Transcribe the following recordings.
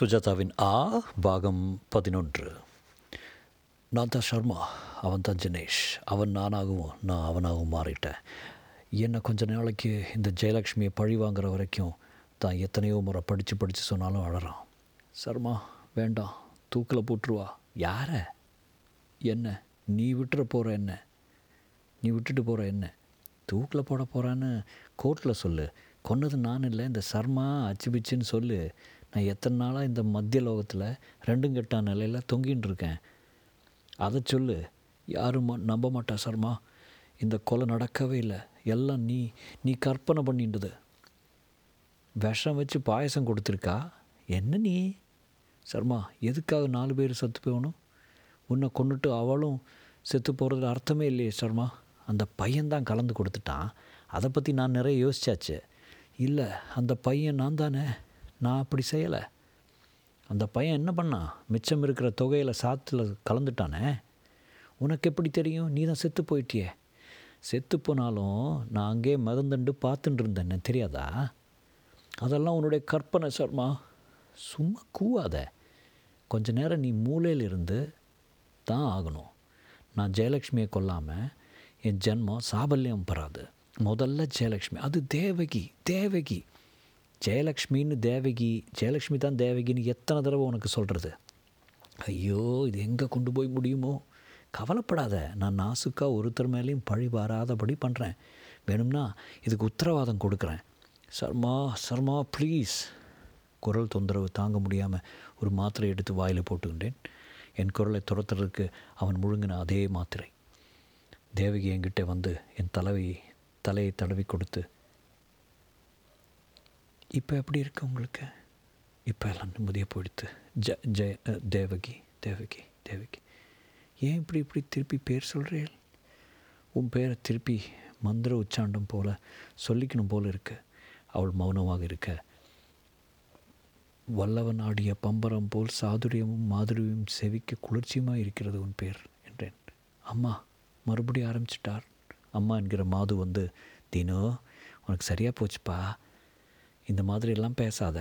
சுஜாதாவின் ஆ பாகம் பதினொன்று. நான் தான் சர்மா அவன் தான் ஜினேஷ். அவன் நானாகவும் நான் அவனாகவும் மாறிட்டேன். என்னை கொஞ்ச நாளைக்கு இந்த ஜெயலக்ஷ்மியை பழி வாங்குற வரைக்கும் தான் எத்தனையோ முறை படித்து படித்து சொன்னாலும் அழறான். சர்மா வேண்டாம் தூக்கில் போட்டுருவா. யார? என்ன? நீ விட்டுற போகிற என்ன? நீ விட்டுட்டு போகிற என்ன? தூக்கில் போட போகிறான்னு கோர்ட்டில் சொல்லு. கொன்னது நான் இல்லை இந்த சர்மா அச்சு பிச்சுன்னு சொல்லு. நான் எத்தனை நாளாக இந்த மத்திய லோகத்தில் ரெண்டும் கெட்டான் நிலையில் தொங்கின்னு இருக்கேன் அதை சொல்லு. யாரும் ம- நம்ப மாட்டா சர்மா. இந்த கொலை நடக்கவே இல்லை. எல்லாம் நீ நீ கற்பனை பண்ணிட்டது விஷம் வச்சு பாயசம் கொடுத்துருக்கா? என்ன நீ? சர்மா எதுக்காக நாலு பேர் செத்து போகணும்? உன்னை கொண்டுட்டு அவளும் செத்து போகிறதுல அர்த்தமே இல்லையே சர்மா. அந்த பையன்தான் கலந்து கொடுத்துட்டான். அதை பற்றி நான் நிறைய யோசிச்சாச்சு. இல்லை அந்த பையன் நான் தானே? நான் அப்படி செய்யலை. அந்த பையன் என்ன பண்ணான் மிச்சம் இருக்கிற தொகையில் சாத்தில் கலந்துட்டானே. உனக்கு எப்படி தெரியும்? நீ தான் செத்து போயிட்டியே. செத்து போனாலும் நான் அங்கேயே மதந்துண்டு பார்த்துட்டு இருந்தேன் தெரியாதா? அதெல்லாம் உன்னுடைய கற்பனை சர்மா. சும்மா கூவாத. கொஞ்ச நேரம் நீ மூலையில் இருந்து தான் ஆகணும். நான் ஜெயலக்ஷ்மியை கொல்லாமல் என் ஜென்மம் சாபல்யம் பெறாது. முதல்ல ஜெயலக்ஷ்மி அது தேவகி தேவகி. ஜெயலக்ஷ்மின்னு தேவகி ஜெயலக்ஷ்மி தான் தேவகின்னு எத்தனை தடவை உனக்கு சொல்கிறது ஐயோ இது எங்கே கொண்டு போய் முடியுமோ? கவலைப்படாத நான் நாசுக்கா ஒருத்தர் மேலேயும் பழி வாராதபடி பண்ணுறேன் வேணும்னா இதுக்கு உத்தரவாதம் கொடுக்குறேன். சர்மா சர்மா ப்ளீஸ் குரல் தொந்தரவு தாங்க முடியாமல் ஒரு மாத்திரை எடுத்து வாயில் போட்டுக்கிட்டேன் என் குரலை துரத்துறதுக்கு அவன் முழுங்கின அதே மாத்திரை. தேவகி என்கிட்ட வந்து என் தலைவி தலையை தடவி கொடுத்து இப்போ எப்படி இருக்கு உங்களுக்கு? இப்போ எல்லாம் நிம்மதியாக போயிடுத்து. ஜ ஜெய தேவகி தேவகி தேவகி. ஏன் இப்படி இப்படி திருப்பி பேர் சொல்கிறீள் உன் பேரை திருப்பி மந்திர உச்சாண்டம் போல் சொல்லிக்கணும் போல் இருக்கு. அவள் மௌனமாக இருக்க. வல்லவன் ஆடிய பம்பரம் போல் சாதுரியமும் மாதுரியமும் செவிக்க குளிர்ச்சியுமாக இருக்கிறது உன் பேர் என்றேன். அம்மா மறுபடியும் ஆரம்பிச்சிட்டார். அம்மா என்கிற மாது வந்து தினோ உனக்கு சரியாக போச்சுப்பா. இந்த மாதிரியெல்லாம் பேசாத.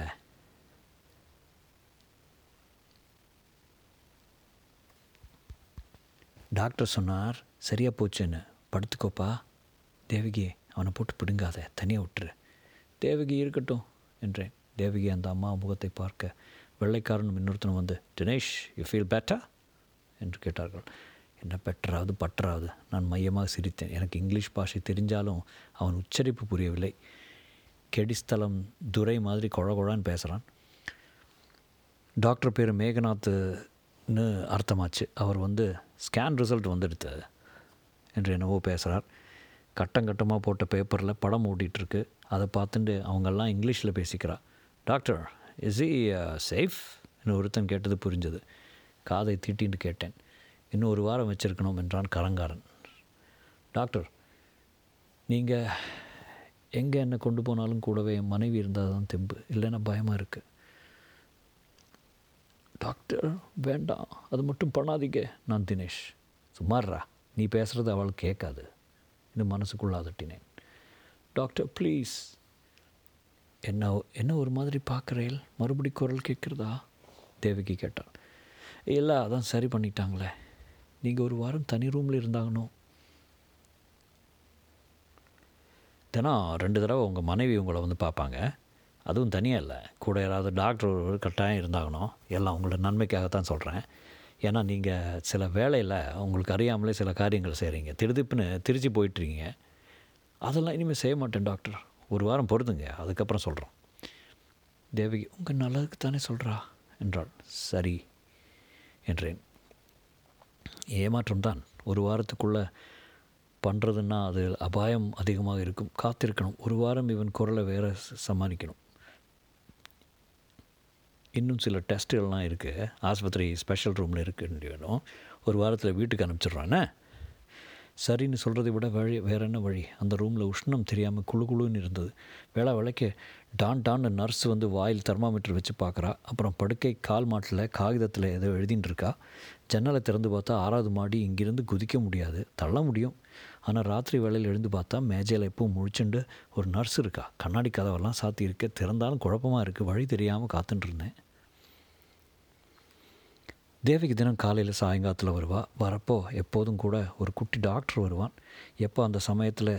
டாக்டர் சொன்னார் சரியாக போச்சுன்னு. படுத்துக்கோப்பா. தேவகி அவனை போட்டு பிடுங்காத. தனியாக விட்டுரு. தேவகி இருக்கட்டும் என்றேன். தேவகி அந்த அம்மா முகத்தை பார்க்க வெள்ளைக்காரனும் இன்னொருத்தனும் வந்து தினேஷ் யூ ஃபீல் பேட்டா என்று கேட்டார்கள். என்ன பெட்டராவது பட்டராவது. நான் மையமாக சிரித்தேன். எனக்கு இங்கிலீஷ் பாஷை தெரிஞ்சாலும் அவன் உச்சரிப்பு புரியவில்லை. கெடிஸ்தலம் துரை மாதிரி குழ குழான்னு பேசுகிறான் டாக்டர் பேர் மேகநாத்துன்னு அர்த்தமாச்சு. அவர் வந்து ஸ்கேன் ரிசல்ட் வந்துடுத்து என்று என்னவோ பேசுகிறார் கட்டம் கட்டமாக போட்ட பேப்பரில் படம் ஓட்டிகிட்ருக்கு அதை பார்த்துட்டு அவங்கெல்லாம் இங்கிலீஷில் பேசிக்கிறா. டாக்டர் இஸ் இ சேஃப் என்று ஒருத்தன் கேட்டது புரிஞ்சது. காதை தீட்டின்னு கேட்டேன். இன்னும் ஒரு வாரம் வச்சிருக்கணும் என்றான் கரங்காரன் டாக்டர் நீங்கள் எங்கே என்னை கொண்டு போனாலும் கூடவே என் மனைவி இருந்தால் தான் தெம்பு. இல்லைன்னா பயமாக இருக்குது டாக்டர் வேண்டாம். அது மட்டும் பண்ணாதீங்க. நான் தினேஷ். சுமார்ரா நீ பேசுகிறது அவள் கேட்காது. இன்னும் மனசுக்குள்ளே அதட்டினேன். Doctor please. என்ன என்ன ஒரு மாதிரி பார்க்குறேன் மறுபடி குரல் கேட்குறதா? தேவகி கேட்டாள். இல்லை அதான் சரி பண்ணிட்டாங்களே. நீங்கள் ஒரு வாரம் தனி ரூமில் இருந்தாங்கனோ தினம் ரெண்டு தடவை உங்கள் மனைவி உங்களை வந்து பார்ப்பாங்க. அதுவும் தனியாக இல்லை. கூட யாராவது டாக்டர் ஒரு கட்டாயம் இருந்தாகணும். எல்லாம் உங்களோட நன்மைக்காகத்தான் சொல்கிறேன் ஏன்னா நீங்கள் சில வேலையில் உங்களுக்கு அறியாமலே சில காரியங்கள் செய்கிறீங்க திருதிப்புன்னு திருச்சி போயிட்டுருக்கீங்க. அதெல்லாம் இனிமேல் செய்ய மாட்டேன் டாக்டர் ஒரு வாரம் பொறுத்துங்க. அதுக்கப்புறம் சொல்கிறோம் தேவகி உங்கள் நல்லதுக்கு தானே சொல்கிறா என்றாள். சரி என்றேன். ஏமாற்றம் தான். ஒரு வாரத்துக்குள்ளே பண்ணுறதுன்னா அது அபாயம் அதிகமாக இருக்கும். காத்திருக்கணும். ஒரு வாரம் இவன் குரலை வேற சமாளிக்கணும். இன்னும் சில டெஸ்ட்டுகள்லாம் இருக்குது ஆஸ்பத்திரி ஸ்பெஷல் ரூமில் இருக்குன்னு வேணும். ஒரு வாரத்தில் வீட்டுக்கு அனுப்பிச்சிடுறானே. சரின்னு சொல்கிறதை விட வழி வேற என்ன வழி? அந்த ரூமில் உஷ்ணம் தெரியாமல் குளு குளுன்னு இருந்தது. வேளா விளக்க டான் டான்னு நர்ஸ் வந்து வாயில் தெர்மாமீட்டர் வச்சு பார்க்குறா அப்புறம் படுக்கை கால் மாட்டில் காகிதத்தில் ஏதோ எழுதின்னு இருக்கா. ஜன்னலை திறந்து பார்த்தா ஆறாவது மாடி இங்கிருந்து குதிக்க முடியாது. தள்ள முடியும். ஆனால் ராத்திரி வேளையில் எழுந்து பார்த்தா மேஜையில் எப்பவும் முழிச்சுண்டு ஒரு நர்ஸ் இருக்கா. கண்ணாடி கதவெல்லாம் சாத்தி இருக்க. திறந்தாலும் குழப்பமாக இருக்குது வழி தெரியாமல் காத்துட்டுருந்தேன் தேவிக்கு தினம் காலையில் சாயங்காலத்தில் வருவா. வரப்போ எப்போதும் கூட ஒரு குட்டி டாக்டர் வருவான். எப்போ அந்த சமயத்தில்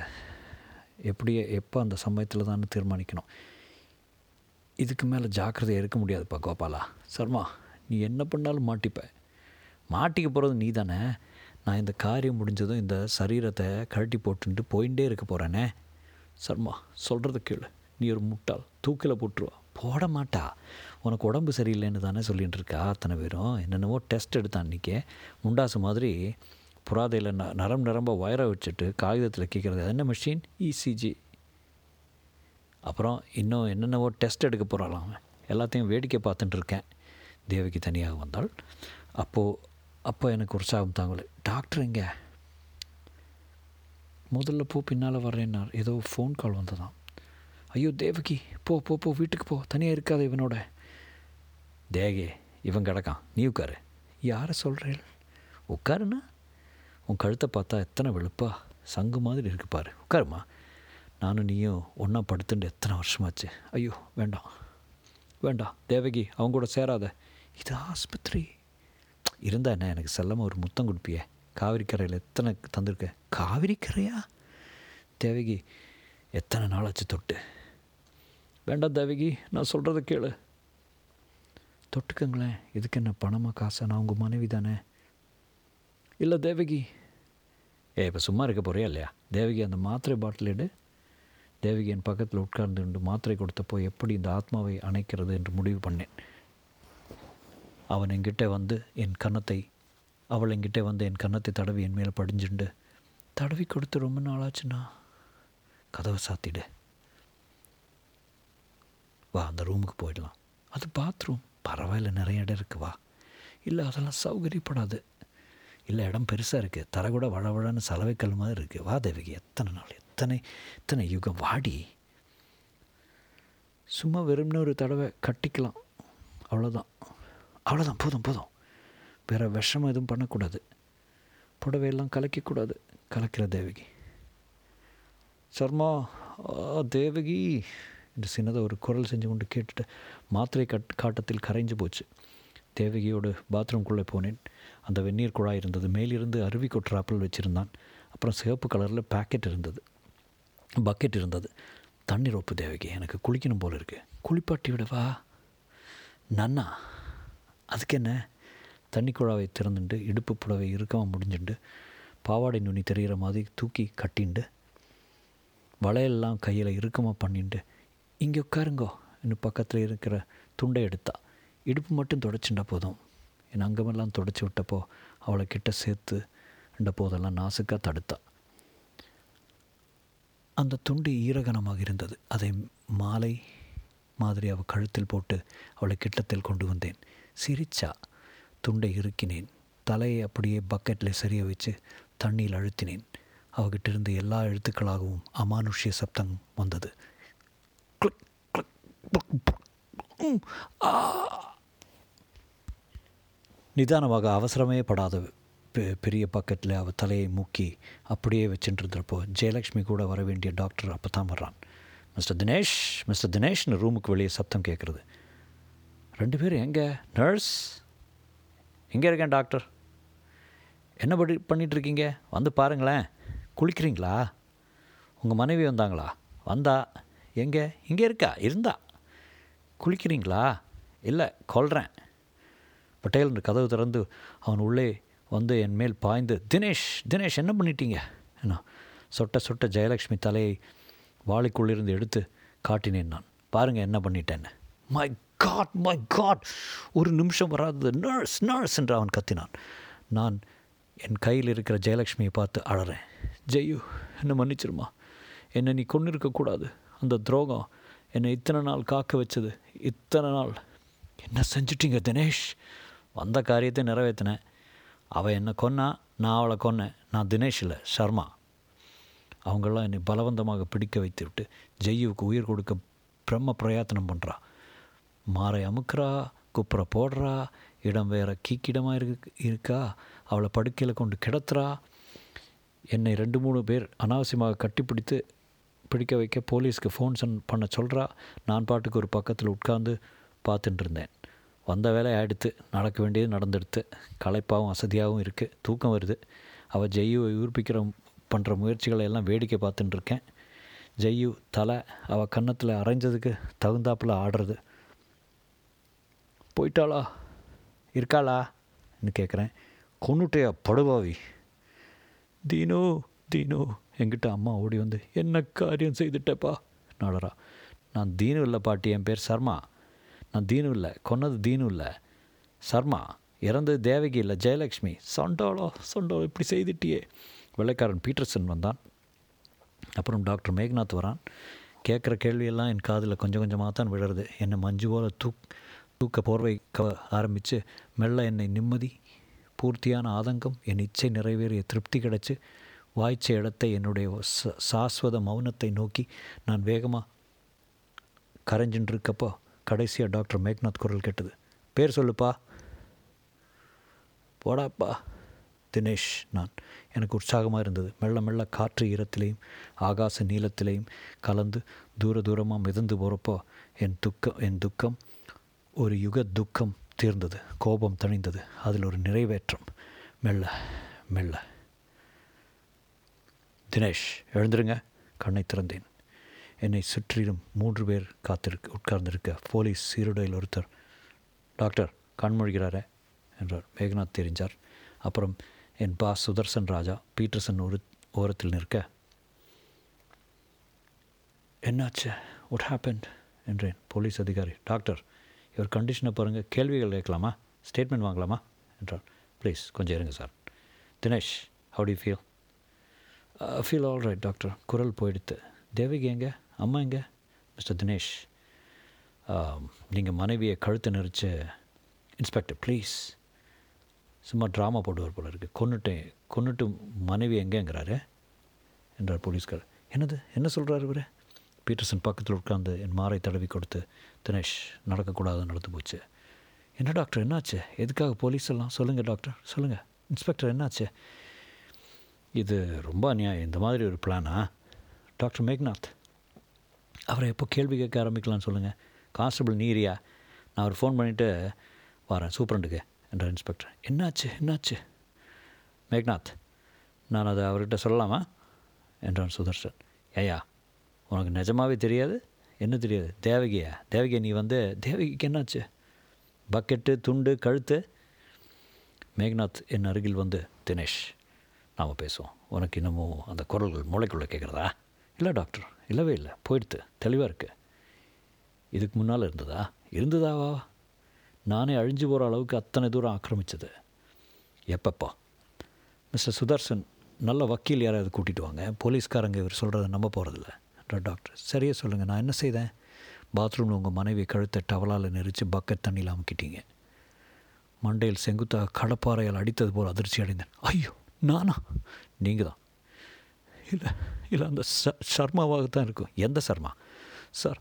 எப்படியே எப்போ அந்த சமயத்தில் தான் தீர்மானிக்கணும்? இதுக்கு மேலே ஜாக்கிரதையாக இருக்க முடியாதுப்பா கோபாலா. சர்மா நீ என்ன பண்ணாலும் மாட்டிப்ப. மாட்டிக்க போகிறது நீ தானே நான் இந்த காரியம் முடிஞ்சதும் இந்த சரீரத்தை கழட்டி போட்டுட்டு போயிட்டே இருக்க போகிறேனே சர்மா சொல்கிறத கேளு. நீ ஒரு முட்டாள் தூக்கில் போட்டுருவா. போட மாட்டா. உனக்கு உடம்பு சரியில்லைன்னு தானே சொல்லிகிட்டு இருக்கா அத்தனை பேரும். என்னென்னவோ டெஸ்ட் எடுத்தான் அன்றைக்கி முண்டாசு மாதிரி புறாதையில் ந நரம் நரம்ப வயரை வச்சுட்டு காகிதத்தில் கேட்குறது என்ன மிஷின் இசிஜி அப்புறம் இன்னும் என்னென்னவோ டெஸ்ட் எடுக்க போகிறாளாம் எல்லாத்தையும் வேடிக்கை பார்த்துட்டு இருக்கேன் தனியாக வந்தாள். அப்போது அப்போ எனக்கு உற்சாகம் தாங்கலை. டாக்டர் எங்கே? முதல்ல போ பின்னால் வர்றேன்னார். ஏதோ ஃபோன் கால் வந்ததாம். ஐயோ தேவகி போ போ போ வீட்டுக்கு போ. தனியாக இருக்காத இவனோட. தேகே இவன் கிடக்கான். நீ உட்காரு. யாரை சொல்கிறேன் உட்காருண்ணா. உன் கழுத்தை பார்த்தா எத்தனை வெளுப்பா. சங்கு மாதிரி இருக்கு பாரு. உட்காருமா. நானும் நீயும் ஒன்றா படுத்துட்டு எத்தனை வருஷமாச்சு. ஐயோ வேண்டாம். வேண்டாம். தேவகி அவங்க கூட சேராத. இது ஆஸ்பத்திரி. இருந்தால் என்ன? எனக்கு செல்லமாக ஒரு முத்தம் கொடுப்பியே. காவிரிக்கரையில் எத்தனை தந்திருக்க? காவிரிக்கரையா தேவகி எத்தனை நாளாச்சு தொட்டு? வேண்டாம் தேவகி நான் சொல்கிறத கேளு. தொட்டுக்கங்களேன். இதுக்கு என்ன பணமாக காசா? நான் உங்கள் மனைவி தானே. இல்லை தேவகி. ஏ இப்போ சும்மா இருக்க போறியா இல்லையா? தேவகி அந்த மாத்திரை பாட்டில் எடு. தேவகி என் பக்கத்தில் உட்கார்ந்து மாத்திரை கொடுத்தப்போ எப்படி இந்த ஆத்மாவை அணைக்கிறது என்று முடிவு பண்ணேன். அவன் என்கிட்ட வந்து என் கன்னத்தை அவள் என்கிட்ட வந்து என் கன்னத்தை தடவி என் மேலே படிஞ்சுண்டு. தடவி கொடுத்து ரொம்ப நாளாச்சுண்ணா. கதவை சாத்திடு. வா அந்த ரூமுக்கு போயிடலாம். அது பாத்ரூம். பரவாயில்ல நிறைய இடம் இருக்குது வா. இல்லை அதெல்லாம் சௌகரியப்படாது. இல்லை இடம் பெருசாக இருக்குது தர கூட வளவழன்னு சலவைக்கல் மாதிரி இருக்குது வா தேவகி. எத்தனை நாள்? எத்தனை எத்தனை யுகம்? வாடி. சும்மா வெறும்னு ஒரு தடவை கட்டிக்கலாம். அவ்வளோதான் அவ்வளோதான் போதும் போதும். வேறு விஷம் எதுவும் பண்ணக்கூடாது. புடவையெல்லாம் கலக்கக்கூடாது. கலக்கிற தேவகி. சர்மா தேவகி என்று சின்னதாக ஒரு குரல் செஞ்சு கொண்டு கேட்டுட்டு மாத்திரை கட் காட்டத்தில் கரைஞ்சு போச்சு. தேவகியோடு பாத்ரூம்குள்ளே போனேன். அந்த வெந்நீர் குழாய் இருந்தது. மேலிருந்து அருவி கொட்டுறாப்பில் வச்சுருந்தான். அப்புறம் சிவப்பு கலரில் பேக்கெட் இருந்தது. பக்கெட் இருந்தது. தண்ணீர் ஒப்பு தேவகி எனக்கு குளிக்கணும் போல இருக்குது குளிப்பாட்டி விடவா? நன்னா. அதுக்கு என்ன தண்ணி குழாவை திறந்துண்டு இடுப்பு புடவை இறுக்கமாக முடிஞ்சுண்டு பாவாடை நுனி தெரிகிற மாதிரி தூக்கி கட்டிண்டு வளையெல்லாம் கையில் இறுக்கமாக பண்ணிண்டு இங்கே உட்காருங்கோ. இன்னும் பக்கத்தில் இருக்கிற துண்டை எடுத்தா. இடுப்பு மட்டும் தொடச்சுட்டா போதும். என் அங்கமெல்லாம் தொடச்சி விட்டப்போ அவளை கிட்ட சேர்த்து இந்த போதெல்லாம் நாசுக்காக தடுத்தா. அந்த துண்டு ஈரகனமாக இருந்தது. அதை மாலை மாதிரி அவள் கழுத்தில் போட்டு அவளை கிட்டத்தில் கொண்டு வந்தேன். சிரிச்சா துண்டை இறுக்கினேன். தலையை அப்படியே பக்கெட்டில் சரிய வச்சு தண்ணியில் அழுத்தினேன். அவகிட்ட இருந்து எல்லா எழுத்துக்களாகவும் அமானுஷ்ய சப்தம் வந்தது. கிளிக், கிளிக், நிதானமாக அவசரமே படாத பெ- பெரிய பக்கெட்டில் அவள் தலையை முக்கி அப்படியே வச்சுட்டுருந்தப்போ ஜெயலக்ஷ்மி கூட வர வேண்டிய டாக்டர் அப்போ தான் வர்றான். மிஸ்டர் தினேஷ் மிஸ்டர் தினேஷ்னு ரூமுக்கு வெளியே சத்தம் கேட்குறது ரெண்டு பேரும் எங்கே? நர்ஸ் எங்கே இருக்கேன் டாக்டர் என்ன படி பண்ணிகிட்ருக்கீங்க வந்து பாருங்களேன். குளிக்கிறீங்களா? உங்கள் மனைவி வந்தாங்களா? வந்தா? எங்கே? இங்கே இருக்கா? இருந்தா? குளிக்கிறீங்களா? இல்லை கொல்றேன். பட்டேல் கதவு திறந்து அவன் உள்ளே வந்து என் மேல் பாய்ந்து தினேஷ் தினேஷ் என்ன பண்ணிட்டீங்க? என்ன சொட்ட சொட்ட ஜெயலக்ஷ்மி தலையை வாளிக்குள்ளிருந்து எடுத்து காட்டினேன் நான். பாருங்கள் என்ன பண்ணிட்டேன்னு. மை காட் மை காட் ஒரு நிமிஷம் வராது. நர்ஸ் நர்ஸ் என்று அவன் கத்தினான். நான் என் கையில் இருக்கிற ஜெயலக்ஷ்மியை பார்த்து அழறேன். ஜெயு என்னை மன்னிச்சிருமா? என்னை நீ கொண்டு இருக்கக்கூடாது அந்த துரோகம் என்னை இத்தனை நாள் காக்க வச்சது. இத்தனை நாள். என்ன செஞ்சிட்டிங்க தினேஷ்? வந்த காரியத்தை நிறைவேற்றினேன். அவள் என்னை கொன்னா நான் அவளை கொன்னேன். நான் தினேஷ் இல்லை சர்மா அவங்களாம் என்னை பலவந்தமாக பிடிக்க வைத்து விட்டு ஜெய்யுவுக்கு உயிர் கொடுக்க பிரம்ம பிரயத்தனம் பண்ணுறா மாறை அமுக்குறா குப்புற போடுறா இடம் வேற கீக்கிடமாக இருக்கு இருக்கா அவளை படுக்கையில் கொண்டு கிடத்துறா. என்னை ரெண்டு மூணு பேர் அனாவசியமாக கட்டிப்பிடித்து பிடிக்க வைக்க போலீஸ்க்கு ஃபோன் சன் பண்ண சொல்கிறா நான் பாட்டுக்கு ஒரு பக்கத்தில் உட்கார்ந்து பார்த்துட்டு இருந்தேன். வந்த வேலை ஆயிடுத்து. நடக்க வேண்டியது நடந்துடுத்து. களைப்பாகவும் வசதியாகவும் இருக்குது தூக்கம் வருது. அவள் ஜெய்யுவை உயிர்ப்பிக்கிற பண்ணுற முயற்சிகளை எல்லாம் வேடிக்கை பார்த்துட்டுருக்கேன் ஜெய்யு தலை அவள் கன்னத்தில் அரைஞ்சதுக்கு தகுந்தாப்புல ஆடுறது. போயிட்டாளா? இருக்காளான்னு கேட்குறேன். கொன்னுட்டையா படுபாவி. தீனு தீனு எங்கிட்ட அம்மா ஓடி வந்து என்ன காரியம் செய்துட்டப்பா? நாடரா நான் தீனு இல்லை பாட்டி என் பேர் சர்மா. நான் தீனு இல்லை கொன்னது தீனு இல்லை. சர்மா இறந்தது தேவகி இல்லை ஜெயலக்ஷ்மி. சொண்டாளோ சொண்டாளோ இப்படி செய்துட்டியே. வெள்ளைக்காரன் பீட்டர்சன் வந்தான். அப்புறம் டாக்டர் மேக்நாத் வரான். கேட்குற கேள்வியெல்லாம் என் காதில் கொஞ்சம் கொஞ்சமாக தான் விழுறது. என்னை மஞ்சு போல தூக் தூக்க போர்வை க ஆரம்பித்து மெல்ல என்னை நிம்மதி பூர்த்தியான ஆதங்கம் என் இச்சை நிறைவேறிய திருப்தி கிடச்சி வாய்ச்ச இடத்தை என்னுடைய ச- சாஸ்வத மௌனத்தை நோக்கி நான் வேகமாக கரைஞ்சின்னு இருக்கப்போ கடைசியாக டாக்டர் மேக்நாத் குரல் கேட்டது. பேர் சொல்லுப்பா. போடாப்பா. தினேஷ் நான். எனக்கு உற்சாகமாக இருந்தது. மெல்ல மெல்ல காற்று ஈரத்திலையும் ஆகாச நீளத்திலையும் கலந்து தூர தூரமாக மிதந்து போகிறப்போ என் துக்கம் என் துக்கம் ஒரு யுக துக்கம் தீர்ந்தது கோபம் தணிந்தது. அதில் ஒரு நிறைவேற்றம். மெல்ல மெல்ல. தினேஷ் எழுந்துருங்க. கண்ணை திறந்தேன். என்னை சுற்றிலும் மூன்று பேர் காத்திருக்க உட்கார்ந்திருக்க. போலீஸ் சீருடையில் ஒருத்தர். டாக்டர் கண்மொழிகிறாரே என்றார். மேகநாத் தெரிஞ்சார். அப்புறம் என் பாஸ் சுதர்சன் ராஜா பீட்டர்சன் ஒரு ஓரத்தில் நிற்க. என்னாச்சு? What happened? என்றேன். போலீஸ் அதிகாரி. டாக்டர் இவர் கண்டிஷனை பாருங்கள் கேள்விகள் கேட்கலாமா? ஸ்டேட்மெண்ட் வாங்கலாமா? என்றார் ப்ளீஸ் கொஞ்சம் இருங்க sir Dinesh how do feel feel all right doctor குரல் போயிடுத்து. தேவகி எங்கே? அம்மா எங்கே? மிஸ்டர் தினேஷ் um, நீங்கள் மனைவியை கழுத்தை நெரிச்சு இன்ஸ்பெக்டர் ப்ளீஸ் சும்மா ட்ராமா போடுவார் போல இருக்குது கொன்னுட்டேன் கொன்னுட்டு மனைவி எங்கேங்கிறாரு? என்றார் போலீஸ்கார் என்னது? என்ன சொல்கிறாரு இவர்? பீட்டர்சன் பக்கத்தில் உட்காந்து என் மாரை தடவி கொடுத்து தினேஷ் நடக்கக்கூடாது நடந்து போச்சு. என்ன டாக்டர் என்னாச்சு? எதுக்காக போலீஸ் எல்லாம்? சொல்லுங்கள் டாக்டர் சொல்லுங்கள் இன்ஸ்பெக்டர் என்னாச்சு? இது ரொம்ப அநியாயம். இந்த மாதிரி ஒரு பிளானா? டாக்டர் மேக்நாத் அவரை எப்போ கேள்வி கேட்க ஆரம்பிக்கலாம்னு சொல்லுங்கள் கான்ஸ்டபிள் நீரியா நான் அவர் ஃபோன் பண்ணிவிட்டு வரேன் சூப்பரண்டுக்கு என்றார் இன்ஸ்பெக்டர். என்னாச்சு? என்னாச்சு? மேக்நாத் நான் அதை அவர்கிட்ட சொல்லலாமா? என்றான் சுதர்ஷன் ஏயா உனக்கு நிஜமாகவே தெரியாது? என்ன தெரியாது? தேவகியா? தேவகியா நீ வந்து தேவகிக்கு என்னாச்சு? பக்கெட்டு துண்டு கழுத்து. மேக்நாத் என் அருகில் வந்து தினேஷ் நாம் பேசுவோம். உனக்கு இன்னமும் அந்த குரல்கள் மூளைக்குள்ளே கேட்குறதா இல்லை டாக்டர் இல்லவே இல்லை. போயிடுத்து. தெளிவாக இருக்குது இதுக்கு முன்னால் இருந்ததா? இருந்ததாவா நானே அழிஞ்சு போகிற அளவுக்கு அத்தனை தூரம் ஆக்கிரமிச்சது. எப்பப்போ மிஸ்டர் சுதர்சன் நல்ல வக்கீல் யாராவது கூட்டிகிட்டு வாங்க. போலீஸ்காரங்க இவர் சொல்கிறத நம்ப போகிறதில்ல டாக்டர் சரியாக சொல்லுங்கள் நான் என்ன செய்தேன்? பாத்ரூமில் உங்கள் மனைவி கழுத்தை டவலால் நெரிச்சு பக்கெட் தண்ணியில் அமுக்கிட்டீங்க. மண்டையில் செங்குத்தாக கடப்பாறையால் அடித்தது போல் அதிர்ச்சி அடைந்தேன். ஐயோ நானா? நீங்கள் தான். இல்லை இல்லை அந்த ச சர்மாவாக தான் இருக்கும். எந்த சர்மா? சார்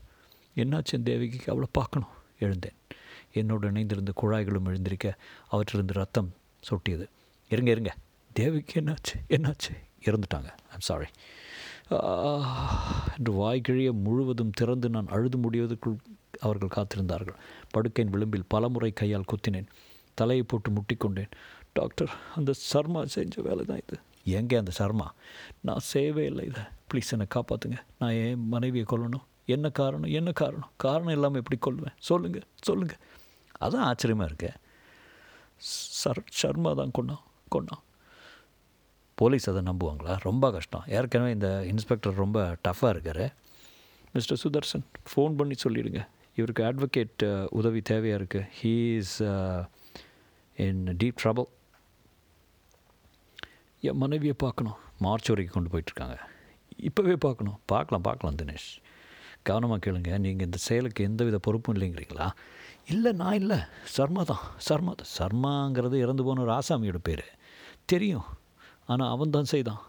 என்னாச்சு என் தேவிக்கு? அவ்வளோ பார்க்கணும். எழுந்தேன். என்னோடு இணைந்திருந்த குழாய்களும் எழுந்திருக்க அவற்றிலிருந்து ரத்தம் சொட்டியது. இருங்க இருங்க. தேவிக்கு என்னாச்சு? என்னாச்சு? இறந்துட்டாங்க. ஐம் சாரி என்று வாய்கிழிய முழுவதும் திறந்து நான் அழுது முடிவதற்குள் அவர்கள் காத்திருந்தார்கள். படுக்கையின் விளிம்பில் பலமுறை கையால் குத்தினேன். தலையை போட்டு முட்டிக்கொண்டேன் டாக்டர் அந்த சர்மா செஞ்ச வேலை தான் இது. எங்கே அந்த சர்மா? நான் செய்யவே இல்லை இதை. ப்ளீஸ் என்னை காப்பாற்றுங்க நான் என் மனைவியை கொல்லணும். என்ன காரணம்? என்ன காரணம்? காரணம் இல்லாமல் எப்படி கொள்வேன் சொல்லுங்கள் சொல்லுங்கள் அதான் ஆச்சரியமாக இருக்கேன் சர் சர்மா தான் கொண்டான் கொண்டான் போலீஸ் அதை நம்புவாங்களா? ரொம்ப கஷ்டம். ஏற்கனவே இந்த இன்ஸ்பெக்டர் ரொம்ப டஃப்பாக இருக்கார். மிஸ்டர் சுதர்சன் ஃபோன் பண்ணி சொல்லிடுங்க. இவருக்கு அட்வொகேட் உதவி தேவையாக இருக்குது he is in deep trouble என் மனைவியை பார்க்கணும். மார்ச் வரைக்கும் கொண்டு போயிட்டுருக்காங்க. இப்போவே பார்க்கணும். பார்க்கலாம் பார்க்கலாம் தினேஷ். கவனமாக கேளுங்க. நீங்கள் இந்த செயலுக்கு எந்தவித பொறுப்பும் இல்லைங்கிறீங்களா? இல்லை நான் இல்லை. சர்மா தான். சர்மா தான். சர்மாங்கிறது இறந்து போன ஒரு ஆசாமியோட பேர். தெரியும். ஆனால் அவன் தான் செய்தான்.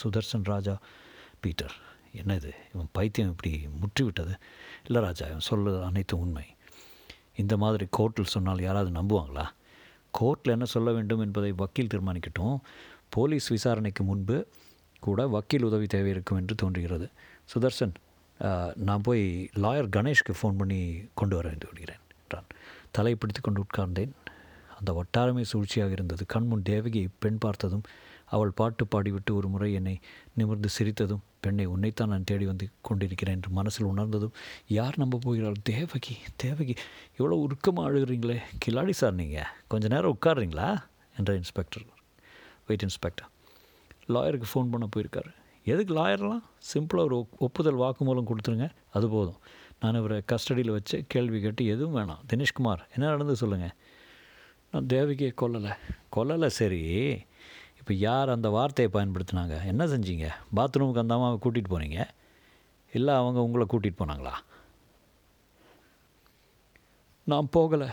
சுதர்சன் ராஜா பீட்டர் என்ன இது இவன் பைத்தியம் இப்படி முற்றிவிட்டது? இல்லை ராஜா இவன் சொல்ல அனைத்தும் உண்மை. இந்த மாதிரி கோர்ட்டில் சொன்னால் யாராவது நம்புவாங்களா? கோர்ட்டில் என்ன சொல்ல வேண்டும் என்பதை வக்கீல் தீர்மானிக்கட்டும். போலீஸ் விசாரணைக்கு முன்பு கூட வக்கீல் உதவி தேவை இருக்கும் என்று தோன்றுகிறது. சுதர்சன் நான் போய் லாயர் கணேஷ்க்கு ஃபோன் பண்ணி கொண்டு வர வேண்டி விடுகிறேன் என்றான். தலை பிடித்து கொண்டு உட்கார்ந்தேன். அந்த வட்டாரமே சூழ்ச்சியாக இருந்தது. கண்முன் தேவகியை பெண் பார்த்ததும் அவள் பாட்டு பாடிவிட்டு ஒரு முறை என்னை நிமிர்ந்து சிரித்ததும் பெண்ணை உன்னைத்தான் நான் தேடி வந்து கொண்டிருக்கிறேன் என்று மனசில் உணர்ந்ததும் யார் நம்ப போகிறாள்? தேவகி தேவகி இவ்வளோ உருக்கமாக அழுகிறீங்களே கிலாடி சார் நீங்கள் கொஞ்ச நேரம் உட்காருறீங்களா? என்ற இன்ஸ்பெக்டர். வெயிட் இன்ஸ்பெக்டர் லாயருக்கு ஃபோன் பண்ண போயிருக்காரு. எதுக்கு லாயர்லாம்? சிம்பிளாக ஒரு ஒப்புதல் வாக்குமூலம் கொடுத்துருங்க அது போதும். நான் இவரை கஸ்டடியில் வச்சு கேள்வி கேட்டு எதுவும் வேணாம். தினேஷ்குமார் என்ன நடந்து சொல்லுங்கள் நான் தேவகியை கொல்லலை. கொல்லலை சரி. இப்போ யார் அந்த வார்த்தையை பயன்படுத்தினாங்க? என்ன செஞ்சீங்க? பாத்ரூமுக்கு அந்த அம்மாவை கூட்டிகிட்டு போனீங்க? இல்லை அவங்க உங்களை கூட்டிகிட்டு போனாங்களா? நான் போகலை.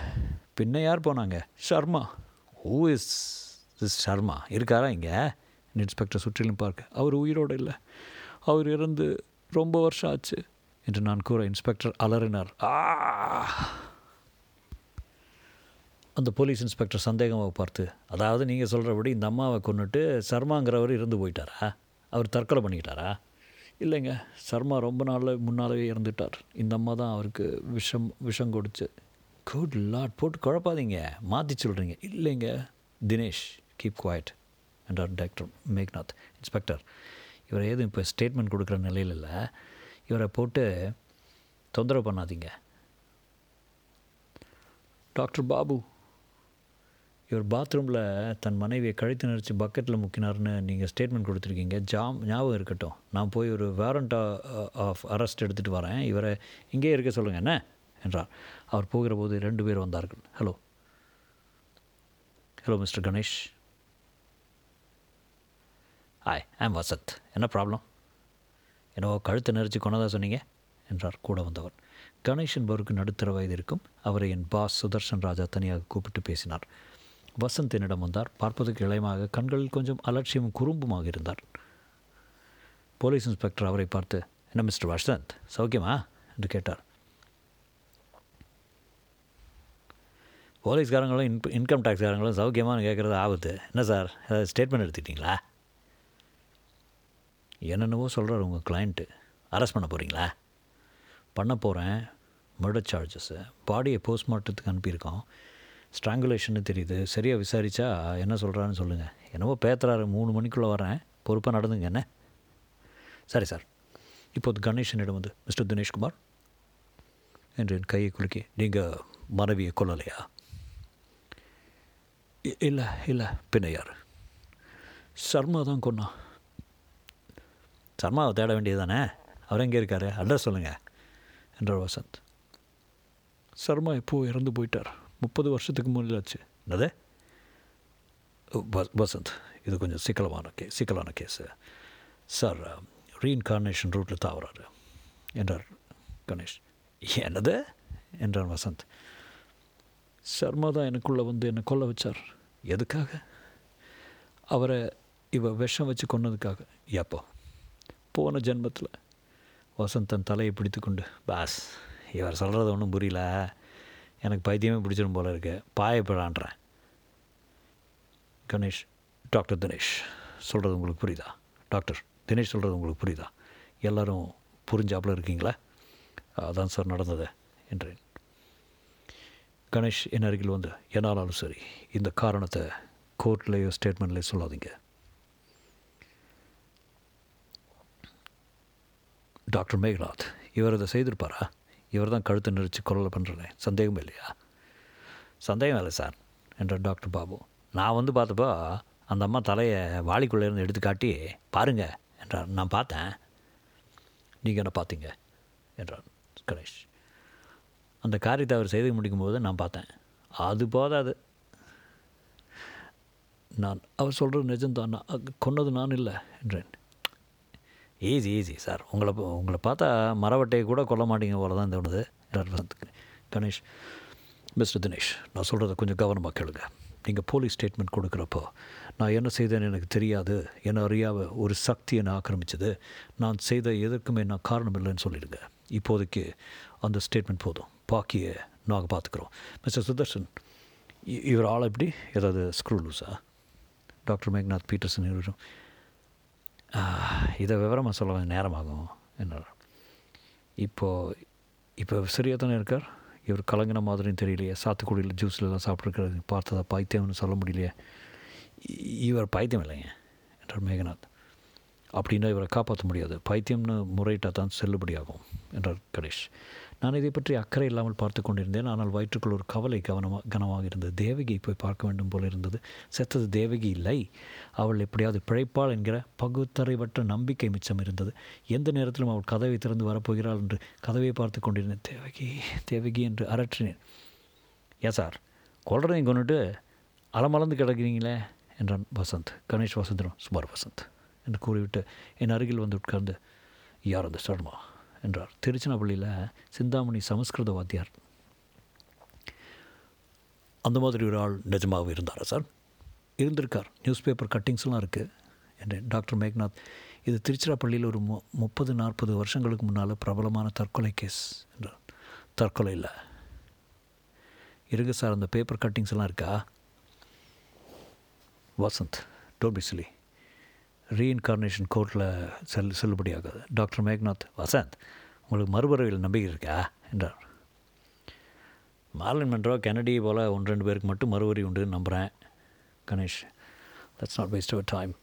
பின்ன யார் போனாங்க? Sharma. Who is is Sharma? இருக்காரா இங்கே? இன்ஸ்பெக்டர் சுற்றிலும் பார்க்க. அவர் உயிரோடு இல்லை. அவர் இறந்து ரொம்ப வருஷம் ஆச்சு என்று நான் கூற இன்ஸ்பெக்டர் அலறினார். ஆ! அந்த போலீஸ் இன்ஸ்பெக்டர் சந்தேகமாக பார்த்து அதாவது நீங்கள் சொல்கிறபடி இந்த அம்மாவை கொண்டுட்டு சர்மாங்கிறவர் இருந்து போயிட்டாரா? அவர் தற்கொலை பண்ணிக்கிட்டாரா இல்லைங்க சர்மா ரொம்ப நாள் முன்னாலே இறந்துட்டார். இந்த அம்மா தான் அவருக்கு விஷம் விஷம் கொடுத்து. குட் லாட் போட்டு குழப்பாதீங்க. மாற்றி சொல்கிறீங்க இல்லைங்க தினேஷ் கீப் குவாய்ட் என்றார் டாக்டர் மேக்நாத் இன்ஸ்பெக்டர். இவர் ஏதும் இப்போ ஸ்டேட்மெண்ட் கொடுக்குற நிலையில் இல்லை. இவரை போட்டு தொந்தரவு பண்ணாதீங்க. டாக்டர் பாபு இவர் பாத்ரூமில் தன் மனைவியை கழுத்து நெரிச்சு பக்கெட்டில் முக்கினார்னு நீங்கள் ஸ்டேட்மெண்ட் கொடுத்துருக்கீங்க. ஜாம் ஞாபகம் இருக்கட்டும். நான் போய் ஒரு வாரண்ட் ஆஃப் அரெஸ்ட் எடுத்துகிட்டு வரேன். இவரை இங்கே இருக்க சொல்லுங்கள் என்ன? என்றார். அவர் போகிற போது ரெண்டு பேர் வந்தார்கள். Hello hello mister Ganesh. Hi I'm Vasanth என்ன ப்ராப்ளம் என்னவோ கழுத்தை நெரிச்சு கொண்டதாக சொன்னீங்க? என்றார் கூட வந்தவர். கணேஷ் என்பவருக்கு நடுத்தர வயது இருக்கும். அவரை என் பாஸ் சுதர்ஷன் ராஜா தனியாக கூப்பிட்டு பேசினார். வசந்த் என்னிடம் வந்தார். பார்ப்பதற்கு இளையமாக கண்களில் கொஞ்சம் அலட்சியமும் குறும்புமாக இருந்தார். போலீஸ் இன்ஸ்பெக்டர் அவரை பார்த்து என்ன மிஸ்டர் வசந்த் சௌக்கியமா? என்று கேட்டார். போலீஸ்காரங்களும் இன் இன்கம் டேக்ஸ்காரங்களும் சௌக்கியமானு கேட்குறது ஆபத்து. என்ன சார் ஏதாவது ஸ்டேட்மெண்ட் எடுத்துக்கிட்டிங்களா என்னென்னவோ சொல்கிறார் உங்கள் கிளைண்ட்டு அரெஸ்ட் பண்ண போகிறீங்களா பண்ண போகிறேன் மர்டர் சார்ஜஸ்ஸு பாடியை போஸ்ட்மார்ட்டத்துக்கு அனுப்பியிருக்கோம். ஸ்ட்ராங்குலேஷன்னு தெரியுது. சரியாக விசாரித்தா என்ன சொல்கிறான்னு சொல்லுங்கள் என்னவோ பேத்துறாரு மூணு மணிக்குள்ளே வரேன். பொறுப்பாக நடந்துங்க என்ன? சரி சார். இப்போது கணேஷனிடம் வந்து மிஸ்டர் தினேஷ்குமார் என்று என் கையை குலுக்கி நீங்கள் மனைவியை கொல்லலையா? இ- இல்லை இல்லை பின்ன யார்? சர்மா தான் கொன்னான் சர்மாவை தேட வேண்டியது தானே அவர் எங்கே இருக்கார்? அட்ரஸ் சொல்லுங்கள் என்றார் வசந்த். சர்மா இப்போது இறந்து போயிட்டார்? முப்பது வருஷத்துக்கு முன்னாச்சு என்னது? வ- வசந்த் இது கொஞ்சம் சிக்கலமான கே சிக்கலான கேஸு. சார் ரீஇன்கார்னேஷன் ரூட்டில் தாவறாரு என்றார் கணேஷ். என்னது? என்றார் வசந்த். சர்மா தான் எனக்குள்ளே வந்து என்னை கொல்ல வச்சார். எதுக்காக? அவரை இவ விஷம் வச்சு கொன்னதுக்காக. எப்போ? போன ஜென்மத்தில். வசந்த் தன் தலையை பிடித்து கொண்டு பாஸ் இவர் சொல்கிறது ஒன்றும் புரியல. எனக்கு பைத்தியமே பிடிச்சிடும் போல இருக்கு. பாயப்படான்றேன் கணேஷ் டாக்டர் தினேஷ் சொல்கிறது உங்களுக்கு புரியுதா? டாக்டர் தினேஷ் சொல்கிறது உங்களுக்கு புரியுதா? எல்லோரும் புரிஞ்சாப்புல இருக்கீங்களா? அதான் சார் நடந்தது என்றேன். கணேஷ் என் அருகில் வந்து என்னாலும் சரி இந்த காரணத்தை கோர்ட்லேயோ ஸ்டேட்மெண்ட்லேயோ சொல்லாதீங்க. டாக்டர் மேகநாத் இவர் அதை செய்திருப்பாரா? இவர் தான் கழுத்து நெரிச்சு கொலை பண்ணுறேன் சந்தேகம் இல்லையா? சந்தேகம் இல்லை சார் என்றார் டாக்டர் பாபு. நான் வந்து பார்த்தப்போ அந்த அம்மா தலையை வாளிக்குள்ளே இருந்து எடுத்து காட்டி பாருங்க என்றார். நான் பார்த்தேன். நீங்கள் என்ன பார்த்தீங்க? என்றார் கணேஷ். அந்த காரியத்தை அவர் செய்து முடிக்கும்போது நான் பார்த்தேன். அது போதாது. நான் அவர் சொல்கிறது நிஜம்தான்? நான் கொன்னது நான் இல்லை என்றேன். ஈஸி ஈஸி சார் உங்களை பா- உங்களை பார்த்தா மரவட்டையை கூட கொல்ல மாட்டீங்க போல தான் தோணுது. கணேஷ் மிஸ்டர் தினேஷ் நான் சொல்கிறத கொஞ்சம் கவனமாக கேளுங்க. நீங்கள் போலீஸ் ஸ்டேட்மெண்ட் கொடுக்குறப்போ நான் என்ன செய்தேன்னு எனக்கு தெரியாது. என்ன அறியாவ ஒரு சக்தி என்னை ஆக்கிரமிச்சது. நான் செய்த எதற்குமே நான் காரணம் இல்லைன்னு சொல்லிடுங்க. இப்போதைக்கு அந்த ஸ்டேட்மெண்ட் போதும். பாக்கியை நாங்கள் பார்த்துக்குறோம் மிஸ்டர் சுதர்ஷன் இ- இவர் ஆள் எப்படி? ஏதாவது ஸ்க்ரூ லூஸா டாக்டர் மேக்நாத் பீட்டர்சன் இவரும். இதை விவரமாக சொல்ல நேரமாகும். என்றார் இப்போது இப்போ சரியாக தானே இருக்கார்? இவர் கலங்கின மாதிரியும் தெரியலையே. சாத்துக்குடியில் ஜூஸ்லலாம் சாப்பிட்ருக்கிறது பார்த்ததா பைத்தியம்னு சொல்ல முடியலையே. இ- இவர் பைத்தியம் இல்லைங்க என்றார் மேகநாத். அப்படின்னா இவரை காப்பாற்ற முடியாது. பைத்தியம்னு முறையிட்டால் தான் செல்லுபடியாகும் என்றார் கணேஷ். நான் இதை பற்றி அக்கறை இல்லாமல் பார்த்து கொண்டிருந்தேன். ஆனால் வயிற்றுக்குள் ஒரு கவலை கவனமாக கனமாக இருந்தது. தேவகியை போய் பார்க்க வேண்டும் போல இருந்தது. செத்தது தேவகி இல்லை. அவள் எப்படியாவது பிழைப்பாள் என்கிற பகுத்தறிவற்ற நம்பிக்கை மிச்சம் இருந்தது. எந்த நேரத்திலும் அவள் கதவை திறந்து வரப்போகிறாள் என்று கதவை பார்த்து கொண்டிருந்தேன். தேவகி தேவகி என்று அரற்றினேன். ஏன் சார் கொள்றதையும் கொண்டுட்டு அலமலந்து கிடக்கிறீங்களே என்றான் வசந்த். கணேஷ் வசந்தனும் சுமார் வசந்த் என்று கூறிவிட்டு என் அருகில் வந்து உட்கார்ந்து யார் அந்த சர்மா? என்றார். திருச்சினாப்பள்ளியில் சிந்தாமணி சமஸ்கிருத வாத்தியார். அந்த மாதிரி ஒரு ஆள் நிஜமாக இருந்தாரா சார்? இருந்திருக்கார். நியூஸ் பேப்பர் கட்டிங்ஸ்லாம் இருக்குது என்றேன் டாக்டர் மேக்நாத். இது திருச்சிராப்பள்ளியில் ஒரு மு முப்பது நாற்பது வருஷங்களுக்கு முன்னால் பிரபலமான தற்கொலை கேஸ் என்றார். தற்கொலை இல்லை. இருக்கு சார் அந்த பேப்பர் கட்டிங்ஸ்லாம் இருக்கா? வசந்த் டோன்ட் பி ரீஇன்கார்னேஷன் கோர்ட்டில் செல் செல்லுபடியாகாது. டாக்டர் மேக்நாத் வசந்த் உங்களுக்கு மறுபறவையில் நம்பிக்கை இருக்கா? என்றார். மார்லின் மன்றோ கெனடி போல் ஒன்று ரெண்டு பேருக்கு மட்டும் மறுவரி உண்டுன்னு நம்புகிறேன் Ganesh. That's not waste our time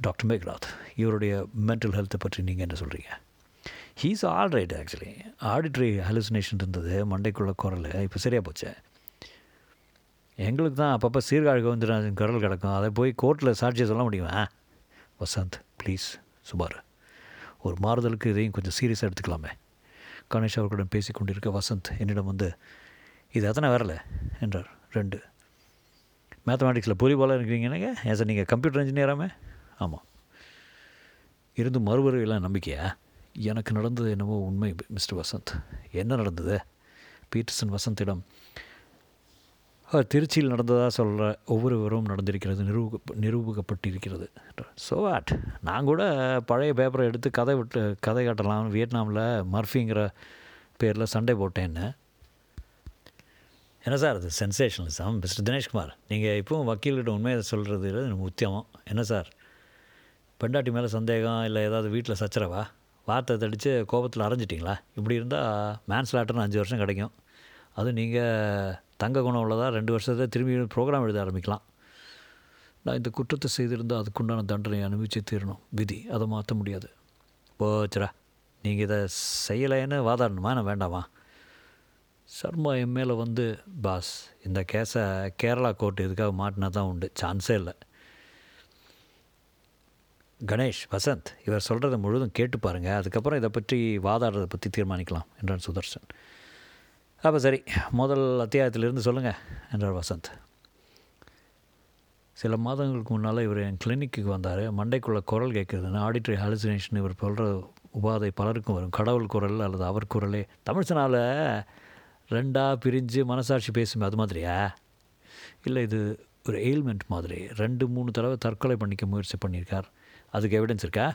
doctor Meghnath இவருடைய மென்டல் ஹெல்த்தை பற்றி நீங்கள் என்ன சொல்கிறீங்க he's all right actually auditory hallucination இருந்தது மண்டைக்குள்ள குரல் இப்போ சரியாக போச்சு. எங்களுக்கு தான் அப்பப்போ சீர்காழி கோவிந்தராஜன் குரல் கிடக்கும் அதை போய் கோர்ட்டில் சாட்சியை சொல்ல முடியுமா? வசந்த் ப்ளீஸ் சுமார் ஒரு மாறுதலுக்கு இதையும் கொஞ்சம் சீரியஸாக எடுத்துக்கலாமே. கணேஷ் அவர்களுடன் பேசி கொண்டிருக்க வசந்த் என்னிடம் வந்து இது எத்தனை வரல? என்றார். ரெண்டு. மேத்தமேட்டிக்ஸில் பொறி இருக்கிறீங்கன்னாங்க ஏன் சார் நீங்கள் கம்ப்யூட்டர் இன்ஜினியராமே ஆமாம் இருந்து மறுபடியெல்லாம் நம்பிக்கையா? எனக்கு நடந்தது என்னவோ உண்மை மிஸ்டர் வசந்த். என்ன நடந்தது? பீட்டர்சன் வசந்திடம் திருச்சியில் நடந்ததாக சொல்கிற ஒவ்வொரு விவரமும் நடந்திருக்கிறது நிரூப நிரூபிக்கப்பட்டிருக்கிறது. ஸோ வாட் நான் கூட பழைய பேப்பரை எடுத்து கதை விட்டு கதை காட்டலாம். வியட்நாமில் மர்ஃபிங்கிற பேரில் சண்டை போட்டேன்னு. என்ன சார் அது சென்சேஷனலிசம் மிஸ்டர் தினேஷ்குமார் நீங்கள் இப்போவும் வக்கீல்கிட்ட உண்மையை சொல்கிறது முக்கியம்? என்ன சார்? பெண்டாட்டி மேலே சந்தேகம் இல்லை ஏதாவது வீட்டில் சச்சரவா? வார்த்தை தடித்து கோபத்தில் அரைஞ்சிட்டிங்களா? இப்படி இருந்தால் மேன்ஸ்லாட்டர்னு அஞ்சு வருஷம் கிடைக்கும். அதுவும் நீங்கள் தங்க குணம் உள்ளதாக ரெண்டு வருஷத்தை திரும்பி ப்ரோக்ராம் எழுத ஆரம்பிக்கலாம். நான் இந்த குற்றத்தை செய்திருந்தால் அதுக்குண்டான தண்டனை அனுபவிச்சு தீரணும். விதி. அதை மாற்ற முடியாது. போச்சுரா நீங்கள் இதை செய்யலைன்னு வாதாடணுமா? நான் வேண்டாமா? சர்மா என் மேலே வந்து பாஸ் இந்த கேஸை கேரளா கோர்ட் இதுக்காக மாட்டினா தான் உண்டு? சான்ஸே இல்லை. கணேஷ் வசந்த் இவர் சொல்கிறத முழுதும் கேட்டு பாருங்கள் அதுக்கப்புறம் இதை பற்றி வாதாடுறதை பற்றி தீர்மானிக்கலாம் என்றான் சுதர்சன். அப்போ சரி முதல் அத்தியாயத்திலிருந்து சொல்லுங்கள் என்றார் வசந்த். சில மாதங்களுக்கு முன்னால் இவர் என் கிளினிக்கு வந்தார். மண்டைக்குள்ளே குரல் கேட்குறதுன்னு ஆடிட்டரி ஹாலுசினேஷன் இவர் சொல்கிற உபாதை பலருக்கும் வரும். கடவுள் குரல் அல்லது அவர் குரலே. தமிழ்ச்சனால் ரெண்டாக பிரிஞ்சு மனசாட்சி பேசுமே அது மாதிரியா? இல்லை இது ஒரு எயில்மெண்ட் மாதிரி. ரெண்டு மூணு தடவை தற்கொலை பண்ணிக்க முயற்சி பண்ணியிருக்கார் அதுக்கு எவிடன்ஸ் இருக்கா?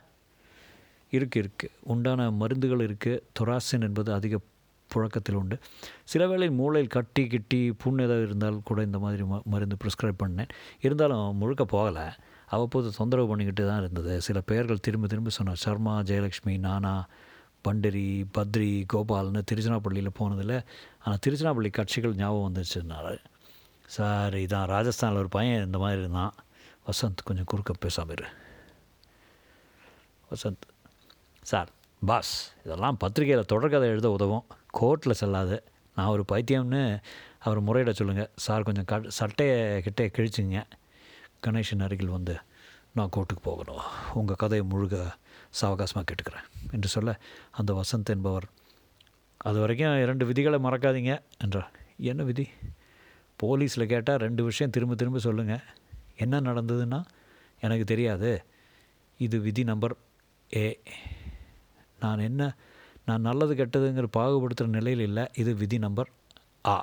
இருக்குது இருக்குது உண்டான மருந்துகள் இருக்குது தொராசின் என்பது அதிக புழக்கத்தில் உண்டு சில வேளை மூளையில் கட்டி கிட்டி புண் ஏதாவது இருந்தால் கூட இந்த மாதிரி ம மருந்து ப்ரிஸ்கிரைப் பண்ணேன். இருந்தாலும் முழுக்க போகலை. அவ்வப்போது தொந்தரவு பண்ணிக்கிட்டு தான் இருந்தது. சில பெயர்கள் திரும்ப திரும்ப சொன்னார். சர்மா ஜெயலக்ஷ்மி நானா பண்டரி பத்ரி கோபால்னு திருச்சினாப்பள்ளியில் போனதில் ஆனால் திருச்சினாப்பள்ளி கட்சிகள் ஞாபகம் வந்துச்சுனால சார் இதான் ராஜஸ்தானில் ஒரு பையன் இந்த மாதிரி இருந்தான். வசந்த் கொஞ்சம் குறுக்க பேசாமல் இரு. வசந்த். சார் பாஸ் இதெல்லாம் பத்திரிக்கையில் தொடர்கதை எழுத உதவும். கோர்ட்டில் செல்லாது. நான் ஒரு பைத்தியம்னு அவர் முறையிட சொல்லுங்கள் சார் கொஞ்சம் க சட்டையை கிட்டே கிழிச்சுங்க. கணேஷன் அருகில் வந்து நான் கோர்ட்டுக்கு போகணும். உங்கள் கதையை முழுக சாவகாசமாக கேட்டுக்கிறேன். என்று சொல்ல அந்த வசந்த் என்பவர் அது வரைக்கும் இரண்டு விதிகளை மறக்காதீங்க என்றார் என்ன விதி? போலீஸில் கேட்டால் ரெண்டு விஷயம் திரும்ப திரும்ப சொல்லுங்கள் என்ன நடந்ததுன்னா? எனக்கு தெரியாது. இது விதி நம்பர் ஏ நான் என்ன நான் நல்லது கெட்டதுங்கிற பாகுபடுத்துகிற நிலையில் இல்லை. இது விதி நம்பர் ஆ.